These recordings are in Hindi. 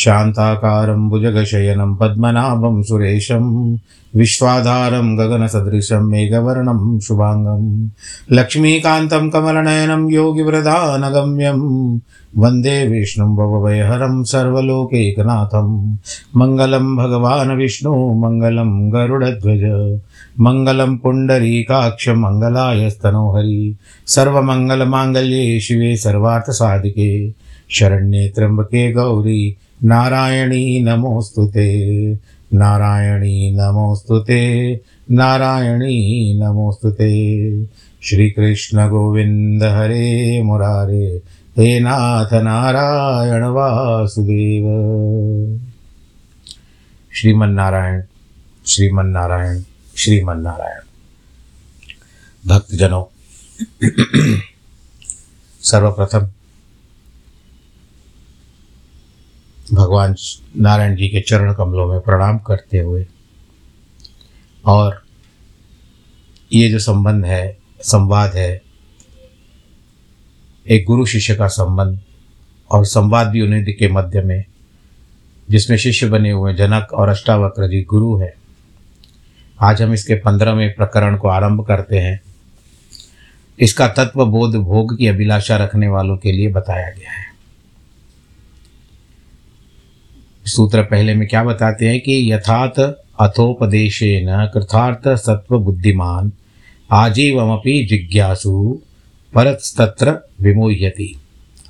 शान्ताकारं भुजगशयनं पद्मनाभं सुरेशं, विश्वाधारं गगनसदृशं मेघवर्णं शुभाङ्गं, लक्ष्मीकान्तं कमलनयनं योगिवृधानगम्यं वंदे विष्णुं भवभयहरं सर्वलोकैकनाथं, मङ्गलं भगवान् विष्णु, मङ्गलं गरुडध्वज, मङ्गलं पुण्डरीकाक्ष मङ्गलायस्तनोहरि सर्वमङ्गलमाङ्गल्ये शिवे सर्वार्थसाधिके, शरण्ये त्र्यम्बके गौरी नारायणी नमोऽस्तु ते। नारायणी नमोऽस्तु ते। नारायणी नमोऽस्तु ते। श्रीकृष्ण गोविन्द हरे मुरारे। हे नाथ नारायण वासुदेव। श्रीमन्नारायण श्रीमन्नारायण श्रीमन्नारायण। भक्तजनों, सर्वप्रथम भगवान नारायण जी के चरण कमलों में प्रणाम करते हुए और ये जो संबंध है, संवाद है, एक गुरु शिष्य का संबंध और संवाद भी उन्हीं के मध्य में, जिसमें शिष्य बने हुए जनक और अष्टावक्र जी, गुरु है। आज हम इसके पंद्रहवें प्रकरण को आरंभ करते हैं। इसका तत्व बोध भोग की अभिलाषा रखने वालों के लिए बताया गया है। सूत्र पहले में क्या बताते हैं कि यथात अथोपदेशेन कृथार्थ सत्व बुद्धिमान आजीवमपि जिज्ञासु परतस्तत्र विमोह्यति।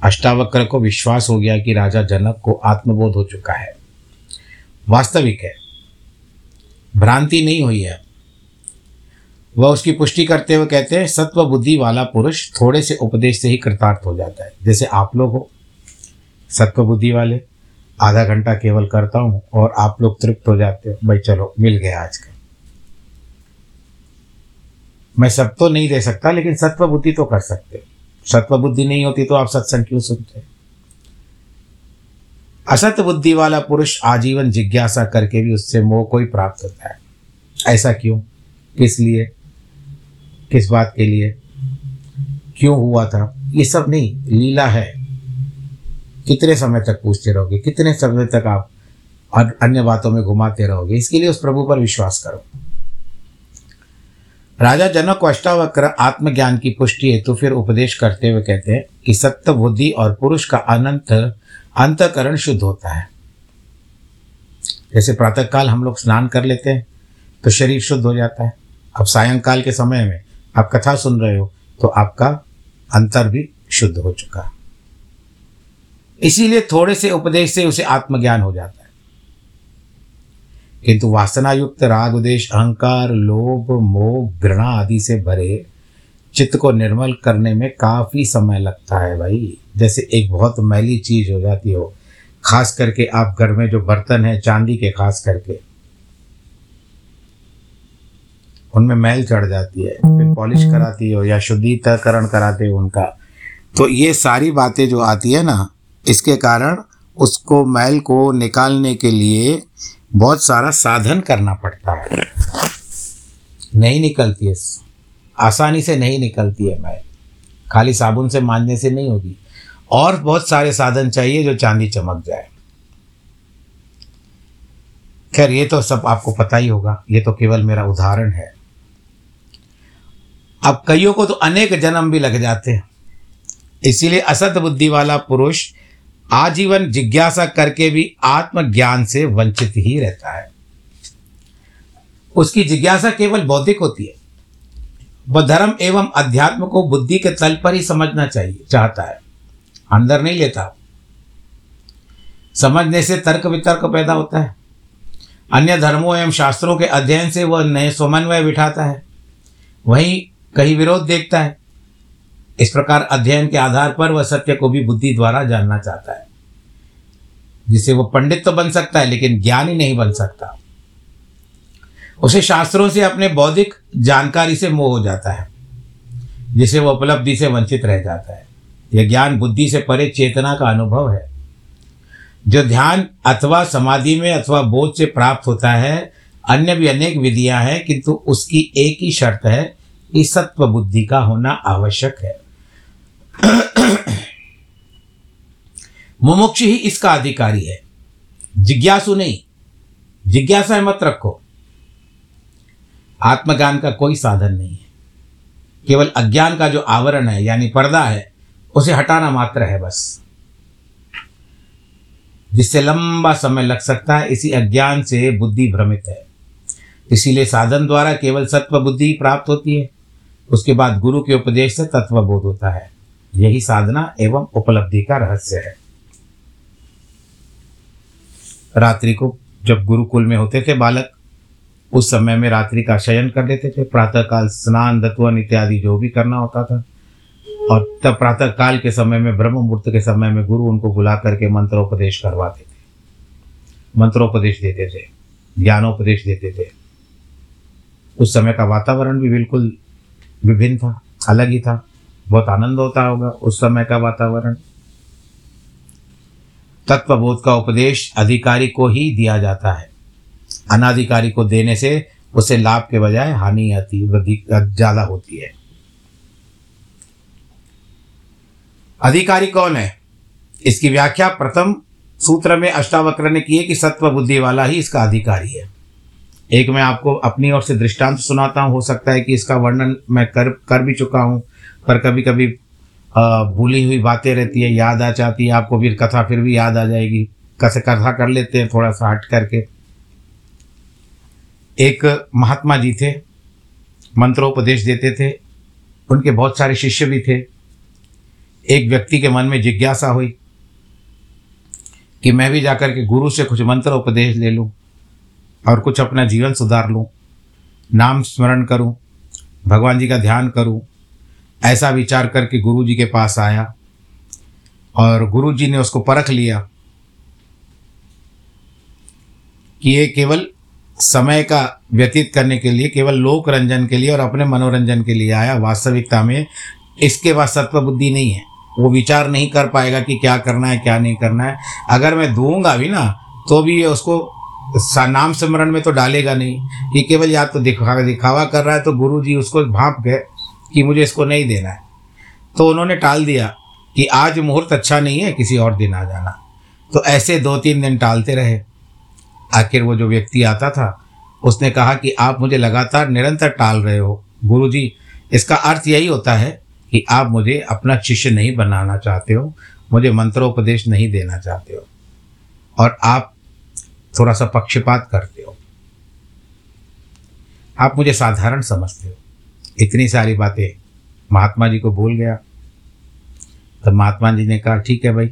अष्टावक्र को विश्वास हो गया कि राजा जनक को आत्मबोध हो चुका है। वास्तविक है। भ्रांति नहीं हुई है। वह उसकी पुष्टि करते हुए कहते हैं सत्व बुद्धि वाला पुरुष थोड़े से उपदेश से ही कृतार्थ हो जाता है। जैसे आप लोग हो। सत्व बुद्धि वाले। आधा घंटा केवल करता हूँ और आप लोग तृप्त हो जाते हो। भाई चलो, मिल गया आज का। मैं सब तो नहीं दे सकता, लेकिन सत्व बुद्धि तो कर सकते सत्व बुद्धि नहीं होती तो आप सत्संग क्यों सुनते असत बुद्धि वाला पुरुष आजीवन जिज्ञासा करके भी उससे मोह को ही प्राप्त होता है। ऐसा क्यों? किस लिए? किस बात के लिए? क्यों हुआ था? ये सब नहीं, लीला है। कितने समय तक पूछते रहोगे? कितने समय तक आप अन्य बातों में घुमाते रहोगे? इसके लिए उस प्रभु पर विश्वास करो। राजा जनक को अष्टावक्र आत्मज्ञान की पुष्टि हेतु फिर उपदेश करते हुए कहते हैं कि सत्य बुद्धि और पुरुष का अनंत अंतकरण शुद्ध होता है। जैसे प्रातःकाल हम लोग स्नान कर लेते हैं तो शरीर शुद्ध हो जाता है। अब सायंकाल के समय में आप कथा सुन रहे हो तो आपका अंतर भी शुद्ध हो चुका है। इसीलिए थोड़े से उपदेश से उसे आत्मज्ञान हो जाता है। किंतु वासना युक्त राग उदेश अहंकार लोभ मोह घृणा आदि से भरे चित्त को निर्मल करने में काफ़ी समय लगता है भाई। जैसे एक बहुत मैली चीज़ हो जाती हो खास करके आप घर में जो बर्तन है चांदी के खास करके उनमें मैल चढ़ जाती है फिर पॉलिश कराती हो या शुद्धिकरण कराते हो उनका। तो ये सारी बातें जो आती है ना इसके कारण उसको मैल को निकालने के लिए बहुत सारा साधन करना पड़ता है। नहीं निकलती है। आसानी से नहीं निकलती है मैल। खाली साबुन से मांजने से नहीं होगी। और बहुत सारे साधन चाहिए जो चांदी चमक जाए। खैर, ये तो सब आपको पता ही होगा। ये तो केवल मेरा उदाहरण है। अब कईयों को तो अनेक जन्म भी लग जाते हैं। इसीलिए असत बुद्धि वाला पुरुष आजीवन जिज्ञासा करके भी आत्मज्ञान से वंचित ही रहता है। उसकी जिज्ञासा केवल बौद्धिक होती है। वह धर्म एवं अध्यात्म को बुद्धि के तल पर ही समझना चाहिए, चाहता है। अंदर नहीं लेता। समझने से तर्क वितर्क पैदा होता है। अन्य धर्मों एवं शास्त्रों के अध्ययन से वह नए समन्वय बिठाता है। वहीं कहीं विरोध देखता है। इस प्रकार अध्ययन के आधार पर वह सत्य को भी बुद्धि द्वारा जानना चाहता है। जिसे वह पंडित तो बन सकता है, लेकिन ज्ञानी नहीं बन सकता। उसे शास्त्रों से अपने बौद्धिक जानकारी से मोह हो जाता है, जिसे वह उपलब्धि से वंचित रह जाता है। यह ज्ञान बुद्धि से परे चेतना का अनुभव है। जो ध्यान अथवा समाधि में अथवा बोध से प्राप्त होता है, अन्य भी अनेक विधियाँ हैं, किंतु उसकी एक ही शर्त है कि सत्व बुद्धि का होना आवश्यक है। मुमुक्ष ही इसका अधिकारी है। जिज्ञासु नहीं। जिज्ञासा मत रखो। आत्मज्ञान का कोई साधन नहीं है। केवल अज्ञान का जो आवरण है, यानी पर्दा है, उसे हटाना मात्र है बस। जिससे लंबा समय लग सकता है, इसी अज्ञान से बुद्धि भ्रमित है। इसीलिए साधन द्वारा केवल सत्व बुद्धि प्राप्त होती है। उसके बाद गुरु के उपदेश से तत्वबोध होता है। यही साधना एवं उपलब्धि का रहस्य है। रात्रि को जब गुरुकुल में होते थे बालक, उस समय में रात्रि का शयन कर लेते थे। प्रातःकाल स्नान दत्वन इत्यादि जो भी करना होता था। और तब प्रातः काल के समय में ब्रह्म मुहूर्त के समय में गुरु उनको बुला करके मंत्रोपदेश करवाते थे। मंत्रोपदेश देते थे, ज्ञानोपदेश देते थे। उस समय का वातावरण भी बिल्कुल विभिन्न था, अलग ही था। बहुत आनंद होता होगा उस समय का वातावरण। तत्वबोध का उपदेश अधिकारी को ही दिया जाता है। अनाधिकारी को देने से उसे लाभ के बजाय हानि आती ज़्यादा होती है। अधिकारी कौन है? इसकी व्याख्या प्रथम सूत्र में अष्टावक्र ने की है कि सत्व बुद्धि वाला ही इसका अधिकारी है। एक मैं आपको अपनी ओर से दृष्टांत सुनाता हूँ, हो सकता है कि इसका वर्णन मैं कर कर भी चुका हूँ। पर कभी कभी भूली हुई बातें रहती है, याद आ जाती है, आपको फिर कथा फिर भी याद आ जाएगी। कैसे, कथा कर लेते हैं थोड़ा सा हट करके। एक महात्मा जी थे, मंत्रोपदेश देते थे, उनके बहुत सारे शिष्य भी थे। एक व्यक्ति के मन में जिज्ञासा हुई कि मैं भी जाकर के गुरु से कुछ मंत्र उपदेश ले लूँ और कुछ अपना जीवन सुधार लूँ। नाम स्मरण करूँ, भगवान जी का ध्यान करूँ ऐसा विचार करके गुरु जी के पास आया और गुरु जी ने उसको परख लिया कि ये केवल समय का व्यतीत करने के लिए, केवल लोक रंजन के लिए और अपने मनोरंजन के लिए आया। वास्तविकता में इसके पास सत्व बुद्धि नहीं है। वो विचार नहीं कर पाएगा कि क्या करना है, क्या नहीं करना है। अगर मैं दूँगा भी ना तो भी ये उसको नाम स्मरण में तो डालेगा नहीं। ये केवल या तो दिखा, दिखावा कर रहा है तो गुरु जी उसको भाप गए कि मुझे इसको नहीं देना है। तो उन्होंने टाल दिया कि आज मुहूर्त अच्छा नहीं है, किसी और दिन आ जाना। तो ऐसे दो तीन दिन टालते रहे। आखिर वो जो व्यक्ति आता था, उसने कहा कि आप मुझे लगातार निरंतर टाल रहे हो। गुरु जी इसका अर्थ यही होता है कि आप मुझे अपना शिष्य नहीं बनाना चाहते हो, मुझे मंत्रोपदेश नहीं देना चाहते हो। और आप थोड़ा सा पक्षपात करते हो। आप मुझे साधारण समझते हो। इतनी सारी बातें। महात्मा जी को भूल गया। तो महात्मा जी ने कहा, ठीक है भाई,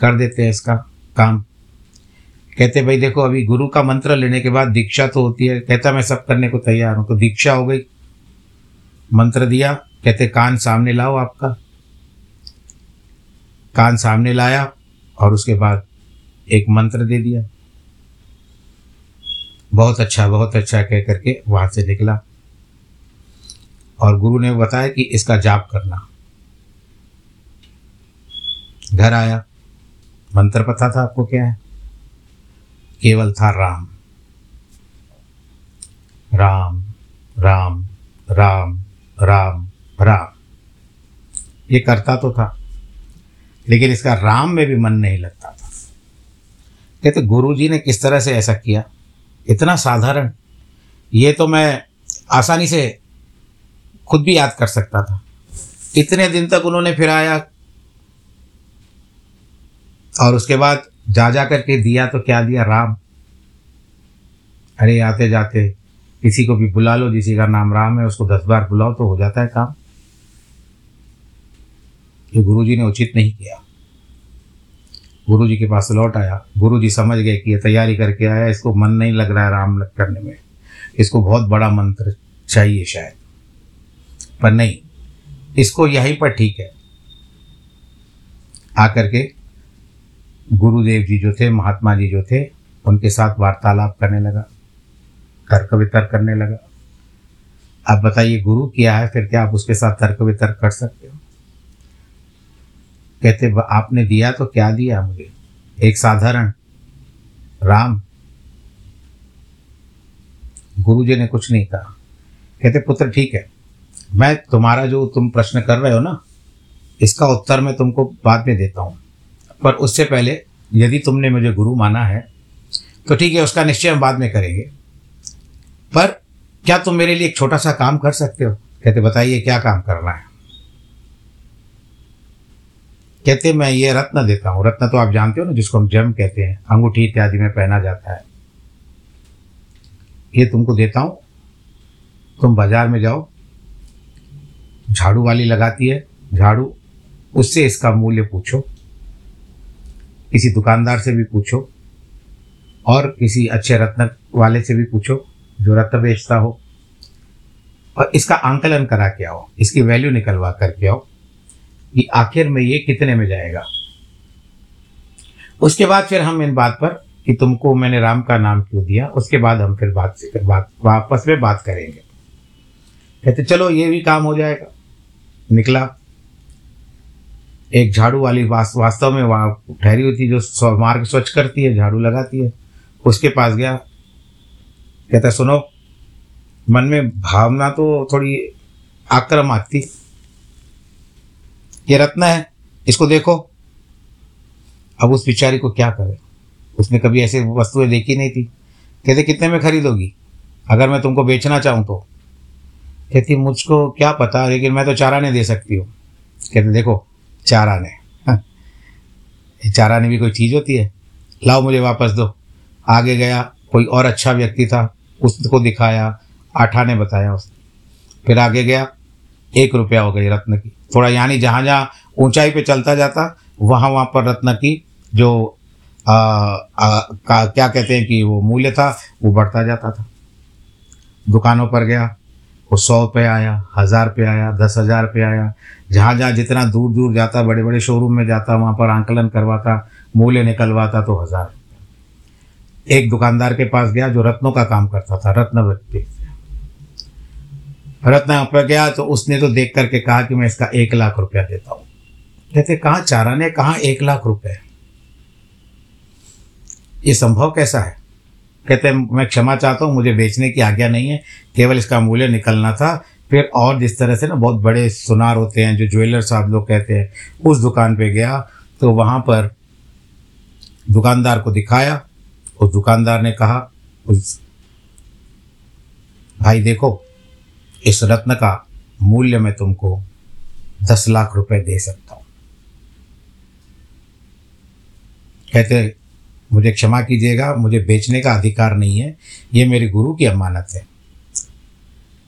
कर देते हैं इसका काम। कहते, भाई देखो, अभी गुरु का मंत्र लेने के बाद दीक्षा तो होती है। कहता, मैं सब करने को तैयार हूँ। तो दीक्षा हो गई। मंत्र दिया, कहते, कान सामने लाओ आपका। कान सामने लाया और उसके बाद एक मंत्र दे दिया। बहुत अच्छा बहुत अच्छा कह करके वहाँ से निकला। और गुरु ने बताया कि इसका जाप करना। घर आया। मंत्र पता था आपको क्या है? केवल था राम। राम राम राम राम राम। ये करता तो था, लेकिन इसका राम में भी मन नहीं लगता था। कहते तो गुरु जी ने किस तरह से ऐसा किया? इतना साधारण। ये तो मैं आसानी से खुद भी याद कर सकता था। इतने दिन तक उन्होंने फिराया। और उसके बाद जा जा करके दिया तो क्या दिया? राम। अरे, आते जाते किसी को भी बुला लो जिसी का नाम राम है, उसको दस बार बुलाओ तो हो जाता है काम। ये गुरु जी ने उचित नहीं किया। गुरु जी के पास लौट आया। गुरु जी समझ गए कि ये तैयारी करके आया। इसको मन नहीं लग रहा है राम करने में। इसको बहुत बड़ा मंत्र चाहिए शायद। पर नहीं, इसको यहीं पर ठीक है। आकर के गुरुदेव जी जो थे, महात्मा जी जो थे, उनके साथ वार्तालाप करने लगा, तर्क वितर्क करने लगा। आप बताइए, गुरु किया है, फिर क्या आप उसके साथ तर्क वितर्क कर सकते हो? कहते आपने दिया तो क्या दिया मुझे? एक साधारण, राम। गुरु जी ने कुछ नहीं कहा। कहते, पुत्र, ठीक है मैं तुम्हारा जो तुम प्रश्न कर रहे हो ना, इसका उत्तर मैं तुमको बाद में देता हूँ। पर उससे पहले, यदि तुमने मुझे गुरु माना है तो ठीक है, उसका निश्चय हम बाद में करेंगे। पर क्या तुम मेरे लिए एक छोटा सा काम कर सकते हो? कहते, बताइए, क्या काम करना है? कहते, मैं ये रत्न देता हूँ। रत्न तो आप जानते हो ना, जिसको हम जम कहते हैं, अंगूठी इत्यादि में पहना जाता है। ये तुमको देता हूँ। तुम बाज़ार में जाओ झाड़ू वाली लगाती है, झाड़ू, उससे इसका मूल्य पूछो। किसी दुकानदार से भी पूछो और किसी अच्छे रत्न वाले से भी पूछो जो रत्न बेचता हो। और इसका आंकलन करा के आओ, इसकी वैल्यू निकलवा करके आओ कि आखिर में ये कितने में जाएगा। उसके बाद फिर हम इन बात पर कि तुमको मैंने राम का नाम क्यों दिया, उसके बाद हम फिर बात से बात, वापस में बात करेंगे। कहते, चलो, ये भी काम हो जाएगा। निकला। एक झाड़ू वाली वास्तव में वहाँ ठहरी हुई थी जो मार्ग स्वच्छ करती है, झाड़ू लगाती है। उसके पास गया। कहता, सुनो, मन में भावना तो थोड़ी आक्रामक थी ये रत्न है, इसको देखो। अब उस बिचारी को क्या करे? उसने कभी ऐसे वस्तुएँ देखी नहीं थी। कहते, कितने में खरीदोगी? अगर मैं तुमको बेचना चाहूँ तो। कहती मुझको क्या पता लेकिन मैं तो चारा नहीं दे सकती हूँ। कहते देखो चारा ने हाँ। चार आने भी कोई चीज़ होती है? लाओ मुझे वापस दो। आगे गया कोई और अच्छा व्यक्ति था उसको दिखाया आठा ने बताया उसने। फिर आगे गया एक रुपया हो गई रत्न की। थोड़ा यानी जहाँ जहाँ ऊंचाई पे चलता जाता वहाँ वहाँ पर रत्न की जो आ, आ, का क्या कहते हैं कि वो मूल्य था वो बढ़ता जाता था। दुकानों पर गया वो सौ पे आया, हज़ार पे आया, दस हज़ार पे आया। जहाँ जहाँ जितना दूर दूर जाता, बड़े बड़े शोरूम में जाता, वहाँ पर आंकलन करवाता, मूल्य निकलवाता तो हज़ार। एक दुकानदार के पास गया जो रत्नों का काम करता था, रत्न व्यक्ति। रत्न पर गया तो उसने तो देख करके कहा कि मैं इसका एक लाख रुपया देता हूँ। कहते, कहाँ चारा ने? कहा एक लाख रुपये ये संभव कैसा है? कहते मैं क्षमा चाहता हूँ, मुझे बेचने की आज्ञा नहीं है, केवल इसका मूल्य निकलना था। फिर और जिस तरह से ना बहुत बड़े सुनार होते हैं, जो ज्वेलर साहब लोग कहते हैं, उस दुकान पे गया तो वहाँ पर दुकानदार को दिखाया, उस दुकानदार ने कहा, उस भाई देखो, इस रत्न का मूल्य मैं तुमको दस लाख रुपए दे सकता हूँ। कहते मुझे क्षमा कीजिएगा, मुझे बेचने का अधिकार नहीं है, ये मेरे गुरु की अमानत है।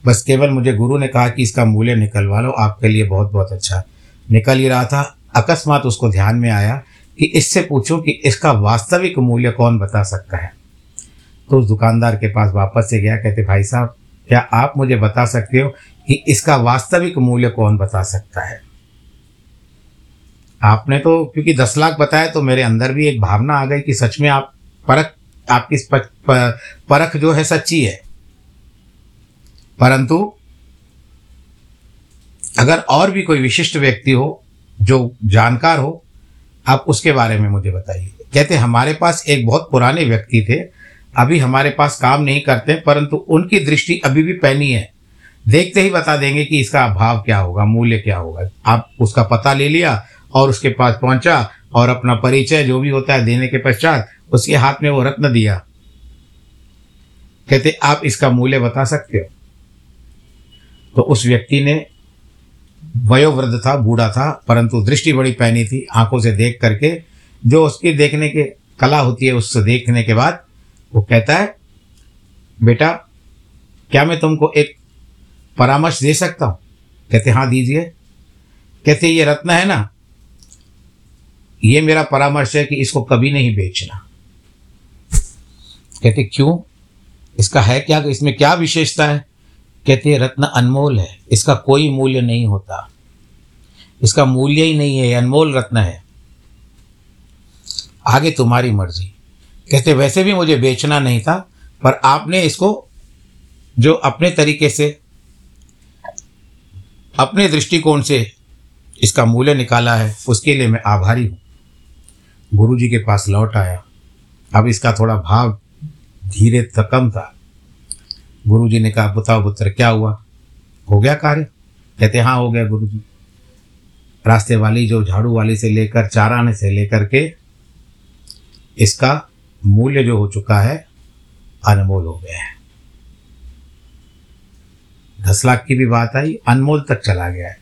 बस केवल मुझे गुरु ने कहा कि इसका मूल्य निकलवा लो, आपके लिए बहुत बहुत अच्छा। निकल ही रहा था, अकस्मात उसको ध्यान में आया कि इससे पूछो कि इसका वास्तविक मूल्य कौन बता सकता है। तो उस दुकानदार के पास वापस से गया, कहते, भाई साहब, क्या आप मुझे बता सकते हो कि इसका वास्तविक मूल्य कौन बता सकता है? आपने तो क्योंकि दस लाख बताया तो मेरे अंदर भी एक भावना आ गई कि सच में आप परख आपकी परख जो है सच्ची है। परंतु, अगर और भी कोई विशिष्ट व्यक्ति हो, जो जानकार हो, आप उसके बारे में मुझे बताइए। कहते, हमारे पास एक बहुत पुराने व्यक्ति थे, अभी हमारे पास काम नहीं करते, परंतु उनकी दृष्टि अभी भी पैनी है। देखते ही बता देंगे कि इसका भाव क्या होगा, मूल्य क्या होगा। आप उसका पता ले लिया और उसके पास पहुँचा और अपना परिचय जो भी होता है देने के पश्चात उसके हाथ में वो रत्न दिया। कहते, आप इसका मूल्य बता सकते हो? तो उस व्यक्ति ने, वयोवृद्ध था, बूढ़ा था, परंतु दृष्टि बड़ी पहनी थी, आँखों से देख करके, जो उसकी देखने के, कला होती है उससे देखने के बाद वो कहता है, बेटा, क्या मैं तुमको एक परामर्श दे सकता हूँ? कहते हाँ दीजिए। कहते, ये रत्न है ना ये मेरा परामर्श है कि इसको कभी नहीं बेचना। कहते, क्यों? इसका है क्या? इसमें क्या विशेषता है? कहते, रत्न अनमोल है। इसका कोई मूल्य नहीं होता। इसका मूल्य ही नहीं है अनमोल रत्न है। आगे तुम्हारी मर्ज़ी। कहते, वैसे भी मुझे बेचना नहीं था, पर आपने इसको, जो अपने तरीके से, अपने दृष्टिकोण से इसका मूल्य निकाला है, उसके लिए मैं आभारी हूँ। गुरु जी के पास लौट आया। अब इसका थोड़ा भाव धीरे कम था। गुरु जी ने कहा, बताओ पुत्र, क्या हुआ? हो गया कार्य? कहते हाँ हो गया गुरु जी रास्ते वाली जो झाड़ू वाली से लेकर चाराने से लेकर के इसका मूल्य जो हो चुका है, अनमोल हो गया है। दस लाख की भी बात आई, अनमोल तक चला गया है।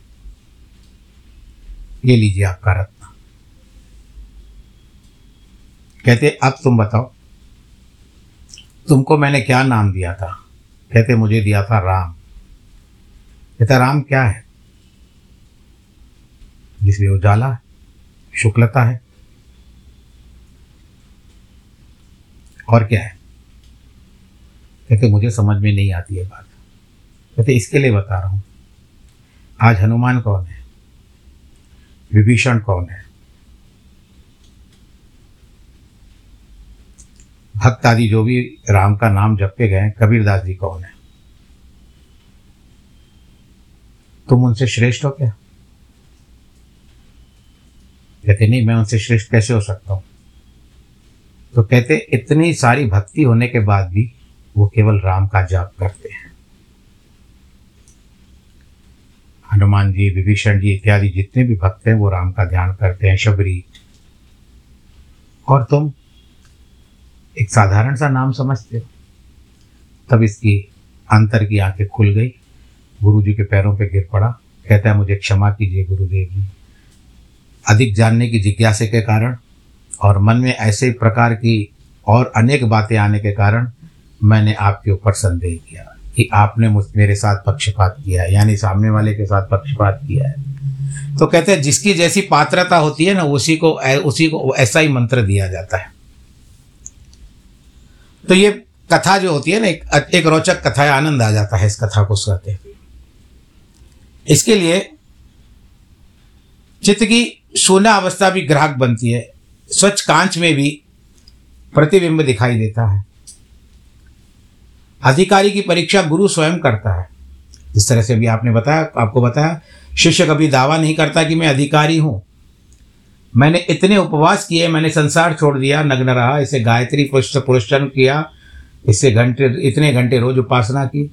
ये लीजिए आपका रत्न। कहते, अब तुम बताओ, तुमको मैंने क्या नाम दिया था? कहते, मुझे दिया था राम। कहता, राम क्या है? जिसमें उजाला है, शुक्लता है, और क्या है? कहते, मुझे समझ में नहीं आती है बात। कहते, इसके लिए बता रहा हूँ। आज हनुमान कौन है? विभीषण कौन है? भक्त आदि जो भी राम का नाम जपे गए कबीरदास जी कौन है? तुम उनसे श्रेष्ठ हो क्या? कहते, नहीं, मैं उनसे श्रेष्ठ कैसे हो सकता हूँ? तो कहते, इतनी सारी भक्ति होने के बाद भी वो केवल राम का जाप करते हैं। हनुमान जी, विभीषण जी इत्यादि जितने भी भक्त हैं, वो राम का ध्यान करते हैं, शबरी। और तुम? एक साधारण सा नाम समझते तब इसकी अंतर की आँखें खुल गई। गुरु जी के पैरों पे गिर पड़ा। कहता है, मुझे क्षमा कीजिए गुरुदेव जी। अधिक जानने की जिज्ञासे के कारण और मन में ऐसे प्रकार की और अनेक बातें आने के कारण मैंने आपके ऊपर संदेह किया कि आपने मुझ, मेरे साथ पक्षपात किया है, यानी सामने वाले के साथ पक्षपात किया है। तो कहते हैं, जिसकी जैसी पात्रता होती है ना, उसी को उसी को ऐसा ही मंत्र दिया जाता है। तो ये कथा जो होती है ना एक, एक रोचक कथा है आनंद आ जाता है इस कथा को सुनते इसके लिए चित्त की सोना अवस्था भी ग्राहक बनती है। स्वच्छ कांच में भी प्रतिबिंब दिखाई देता है। अधिकारी की परीक्षा गुरु स्वयं करता है। जिस तरह से अभी आपने बताया आपको बताया शिष्य कभी दावा नहीं करता कि मैं अधिकारी हूँ। मैंने इतने उपवास किए, मैंने संसार छोड़ दिया, नग्न रहा, इसे गायत्री पुष्ट पुरुषन किया इससे घंटे, इतने घंटे रोज उपासना की।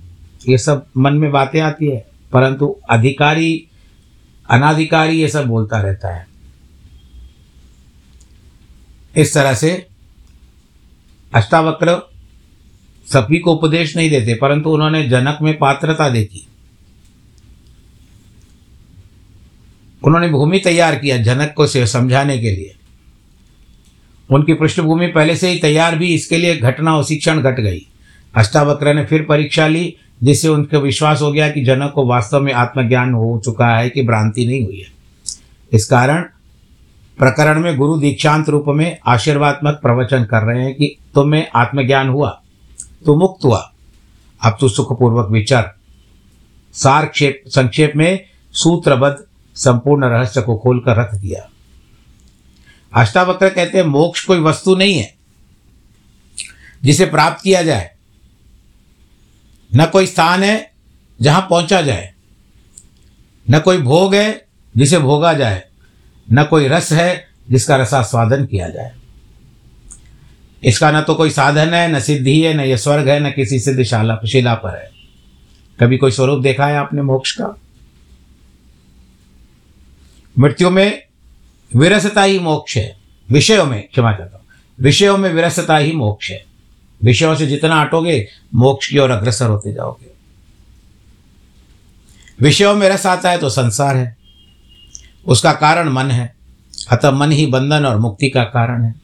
ये सब मन में बातें आती है, परंतु अधिकारी, अनाधिकारी ये सब बोलता रहता है। इस तरह से अष्टावक्र सभी को उपदेश नहीं देते, परंतु उन्होंने जनक में पात्रता देखी। उन्होंने भूमि तैयार किया जनक को समझाने के लिए। उनकी पृष्ठभूमि पहले से ही तैयार भी, इसके लिए घटना उसी क्षण घट गई। अष्टावक्र ने फिर परीक्षा ली, जिससे उनका विश्वास हो गया कि जनक को वास्तव में आत्मज्ञान हो चुका है कि भ्रांति नहीं हुई है। इस कारण प्रकरण में गुरु दीक्षांत रूप में आशीर्वात्मक प्रवचन कर रहे हैं कि तुम्हें आत्मज्ञान हुआ तो मुक्त हुआ। अब तो सुखपूर्वक विचार। सार संक्षेप में सूत्रबद्ध संपूर्ण रहस्य को खोलकर रख दिया। अष्टावक्र कहते हैं, मोक्ष कोई वस्तु नहीं है, जिसे प्राप्त किया जाए। न कोई स्थान है जहाँ पहुँचा जाए, न कोई भोग है जिसे भोगा जाए, न कोई रस है जिसका रसास्वादन किया जाए। इसका न तो कोई साधन है, न सिद्धि है, न यह स्वर्ग है, न किसी सिद्धशाला, शिला पर है। कभी कोई स्वरूप देखा है आपने मोक्ष का? मृत्यु में विरसता ही मोक्ष है। विषयों में, क्षमा चाहता हूँ। विषयों में विरसता ही मोक्ष है। विषयों से जितना हटोगे, मोक्ष की ओर अग्रसर होते जाओगे। विषयों में रस आता है तो संसार है। उसका कारण मन है। अतः मन ही बंधन और मुक्ति का कारण है।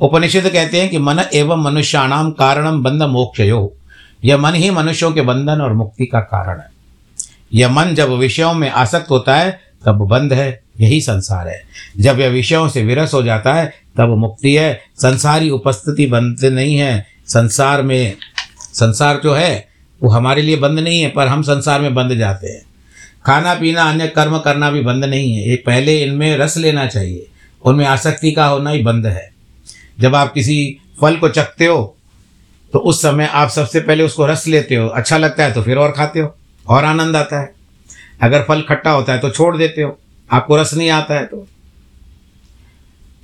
उपनिषद कहते हैं कि मन एवं मनुष्याणाम कारणम बंध मोक्षयो। यह मन ही मनुष्यों के बंधन और मुक्ति का कारण है। यह मन जब विषयों में आसक्त होता है, तब बंध है, यही संसार है। जब यह विषयों से विरस हो जाता है, तब मुक्ति है। संसारी उपस्थिति बंद नहीं है। संसार में, संसार जो है, वो हमारे लिए बंद नहीं है, पर हम संसार में बंद जाते हैं। खाना, पीना, अन्य कर्म करना भी बंद नहीं है। ये पहले इनमें रस लेना चाहिए। उनमें आसक्ति का होना ही बंद है। जब आप किसी फल को चखते हो तो उस समय आप सबसे पहले उसको रस लेते हो। अच्छा लगता है तो फिर और खाते हो। और आनंद आता है। अगर फल खट्टा होता है तो छोड़ देते हो। आपको रस नहीं आता है तो।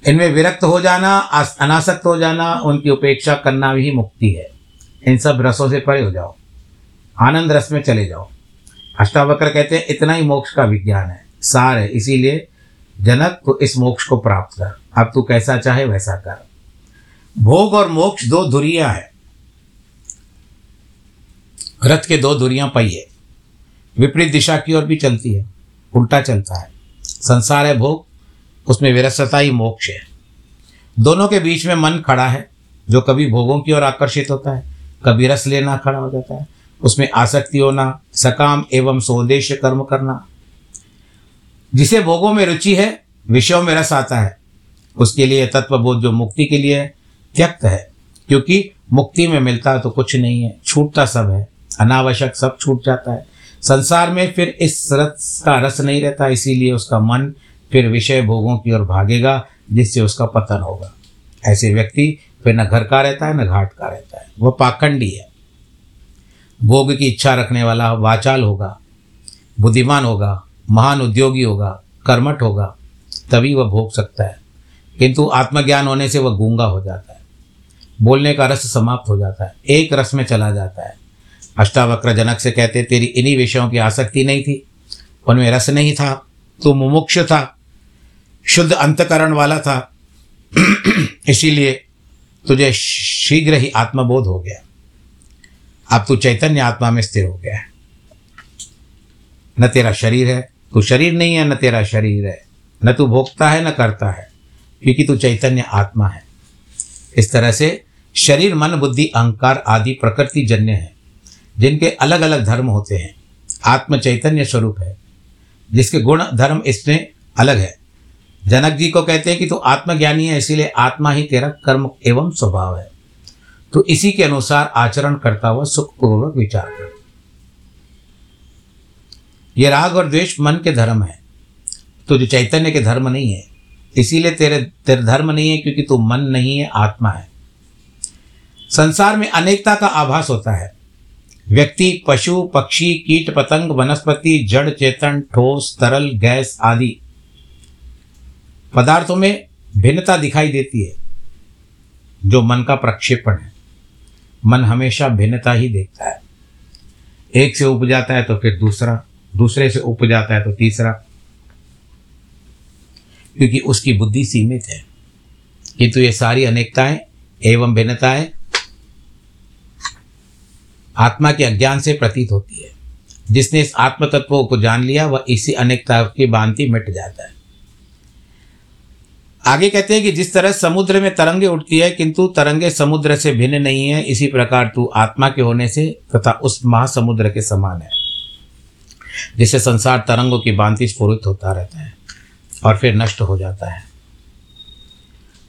इनमें विरक्त हो जाना अनासक्त हो जाना, उनकी उपेक्षा करना भी मुक्ति है। इन सब रसों से परे हो जाओ। आनंद रस में चले जाओ। अष्टावक्र कहते हैं, इतना ही मोक्ष का विज्ञान है। सार है, इसीलिए जनक तो इस मोक्ष को प्राप्त कर। अब तू कैसा चाहे वैसा कर। भोग और मोक्ष दो धुरियाँ हैं। रथ के दो धुरियाँ पहिए विपरीत दिशा की ओर भी चलती है, उल्टा चलता है। संसार है भोग, उसमें विरसता ही मोक्ष है। दोनों के बीच में मन खड़ा है, जो कभी भोगों की ओर आकर्षित होता है, कभी रस लेना खड़ा हो जाता है। उसमें आसक्ति होना, सकाम एवं स्वदेश कर्म करना। जिसे भोगों में रुचि है, विषयों में रस आता है। उसके लिए तत्वबोध जो मुक्ति के लिए त्यक्त है, क्योंकि मुक्ति में मिलता तो कुछ नहीं है, छूटता सब है, अनावश्यक सब छूट जाता है। संसार में फिर इस रस का रस नहीं रहता, इसीलिए उसका मन फिर विषय भोगों की ओर भागेगा, जिससे उसका पतन होगा। ऐसे व्यक्ति फिर न घर का रहता है, न घाट का रहता है। वह पाखंडी है। भोग की इच्छा रखने वाला वाचाल होगा, बुद्धिमान होगा, महान उद्योगी होगा, कर्मठ होगा, तभी वह भोग सकता है। किंतु आत्मज्ञान होने से वह गूँगा हो जाता है। बोलने का रस समाप्त हो जाता है। एक रस में चला जाता है। अष्टावक्र जनक से कहते, तेरी इन्हीं विषयों की आसक्ति नहीं थी। उनमें रस नहीं था। तू मुमुक्ष था। शुद्ध अंतकरण वाला था। इसीलिए तुझे शीघ्र ही आत्मबोध हो गया। अब तू चैतन्य आत्मा में स्थिर हो गया है। न तेरा शरीर है। तू शरीर नहीं है, न तेरा शरीर है। न तू भोगता है, न करता है, क्योंकि तू चैतन्य आत्मा है। इस तरह से शरीर, मन, बुद्धि, अहंकार आदि प्रकृति जन्य है। जिनके अलग अलग धर्म होते हैं। आत्म चैतन्य स्वरूप है। जिसके गुण, धर्म, इसमें अलग है। जनक जी को कहते हैं कि तू आत्मज्ञानी है, इसीलिए आत्मा ही तेरा कर्म एवं स्वभाव है। तो इसी के अनुसार आचरण करता हुआ सुखपूर्वक विचार कर। ये राग और द्वेष मन के धर्म है। तो जो चैतन्य के धर्म नहीं है। इसीलिए तेरे तेरे धर्म नहीं है क्योंकि तू मन नहीं है, आत्मा है। संसार में अनेकता का आभास होता है। व्यक्ति, पशु, पक्षी, कीट, पतंग, वनस्पति, जड़, चेतन, ठोस, तरल, गैस आदि पदार्थों में भिन्नता दिखाई देती है, जो मन का प्रक्षेपण है। मन हमेशा भिन्नता ही देखता है। एक से उप जाता है तो फिर दूसरा, दूसरे से उप जाता है तो तीसरा। क्योंकि उसकी बुद्धि सीमित है। किंतु ये सारी अनेकताएँ एवं भिन्नताएँ आत्मा के अज्ञान से प्रतीत होती है। जिसने इस आत्म तत्वों को जान लिया, वह इसी अनेकता की बांति मिट जाता है। आगे कहते हैं कि जिस तरह समुद्र में तरंगे उठती है, किंतु तरंगे समुद्र से भिन्न नहीं है। इसी प्रकार तू आत्मा के होने से तथा उस महासमुद्र के समान है, जिससे संसार तरंगों की बांति स्फुरित होता रहता है और फिर नष्ट हो जाता है।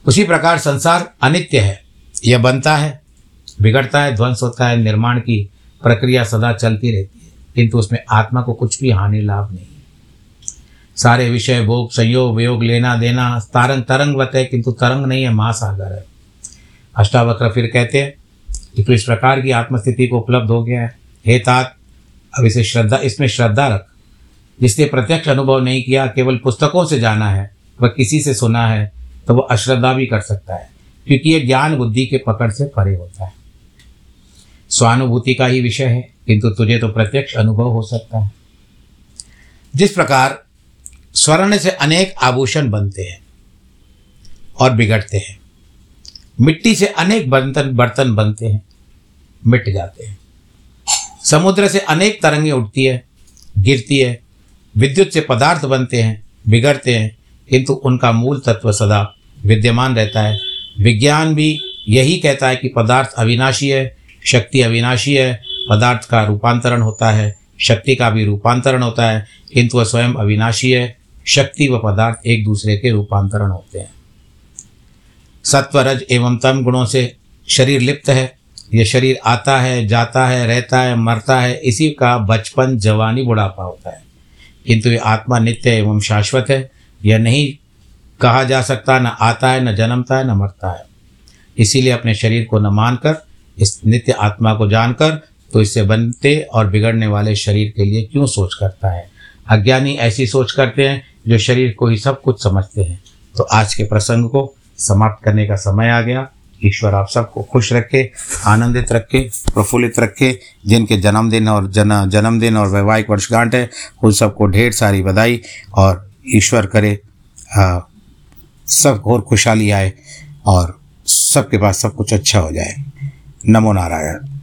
उसी प्रकार संसार अनित्य है, यह बनता है बिगड़ता है, ध्वंस होता है, निर्माण की प्रक्रिया सदा चलती रहती है, किंतु उसमें आत्मा को कुछ भी हानि लाभ नहीं सारे विषय भोग, संयोग, वियोग, लेना देना, तारंग तरंगवत है, किंतु तरंग नहीं है, महासागर है। अष्टावक्र फिर कहते हैं कि तो इस प्रकार की आत्मस्थिति को उपलब्ध हो गया है। हे तात, अब इसे श्रद्धा, इसमें श्रद्धा रख। जिसने प्रत्यक्ष अनुभव नहीं किया, केवल पुस्तकों से जाना है, वह किसी से सुना है तो वह अश्रद्धा भी कर सकता है, क्योंकि यह ज्ञान बुद्धि के पकड़ से परे होता है। स्वानुभूति का ही विषय है, किंतु तुझे तो प्रत्यक्ष अनुभव हो सकता है। जिस प्रकार स्वर्ण से अनेक आभूषण बनते हैं और बिगड़ते हैं, मिट्टी से अनेक बर्तन बर्तन बनते हैं, मिट जाते हैं। समुद्र से अनेक तरंगें उठती है, गिरती है, विद्युत से पदार्थ बनते हैं, बिगड़ते हैं, किंतु उनका मूल तत्व सदा विद्यमान रहता है। विज्ञान भी यही कहता है कि पदार्थ अविनाशी है शक्ति अविनाशी है, पदार्थ का रूपांतरण होता है, शक्ति का भी रूपांतरण होता है, किंतु वह स्वयं अविनाशी है, शक्ति व पदार्थ एक दूसरे के रूपांतरण होते हैं। सत्वरज एवं तम गुणों से शरीर लिप्त है, यह शरीर आता है, जाता है, रहता है, मरता है, इसी का बचपन जवानी बुढ़ापा होता है। किंतु ये आत्मा नित्य एवं शाश्वत है, यह नहीं कहा जा सकता, न आता है, न जन्मता है, न मरता है। इसीलिए अपने शरीर को न मानकर इस नित्य आत्मा को जानकर तो इससे बनते और बिगड़ने वाले शरीर के लिए क्यों सोच करता है? अज्ञानी ऐसी सोच करते हैं जो शरीर को ही सब कुछ समझते हैं। तो आज के प्रसंग को समाप्त करने का समय आ गया। ईश्वर आप सबको खुश रखे आनंदित रखे प्रफुल्लित रखे जिनके जन्मदिन और जन जन्मदिन और वैवाहिक वर्षगांठ है उन सबको ढेर सारी बधाई और ईश्वर करे आ, सब और खुशहाली आए और सबके पास सब कुछ अच्छा हो जाए। नमो नारायण।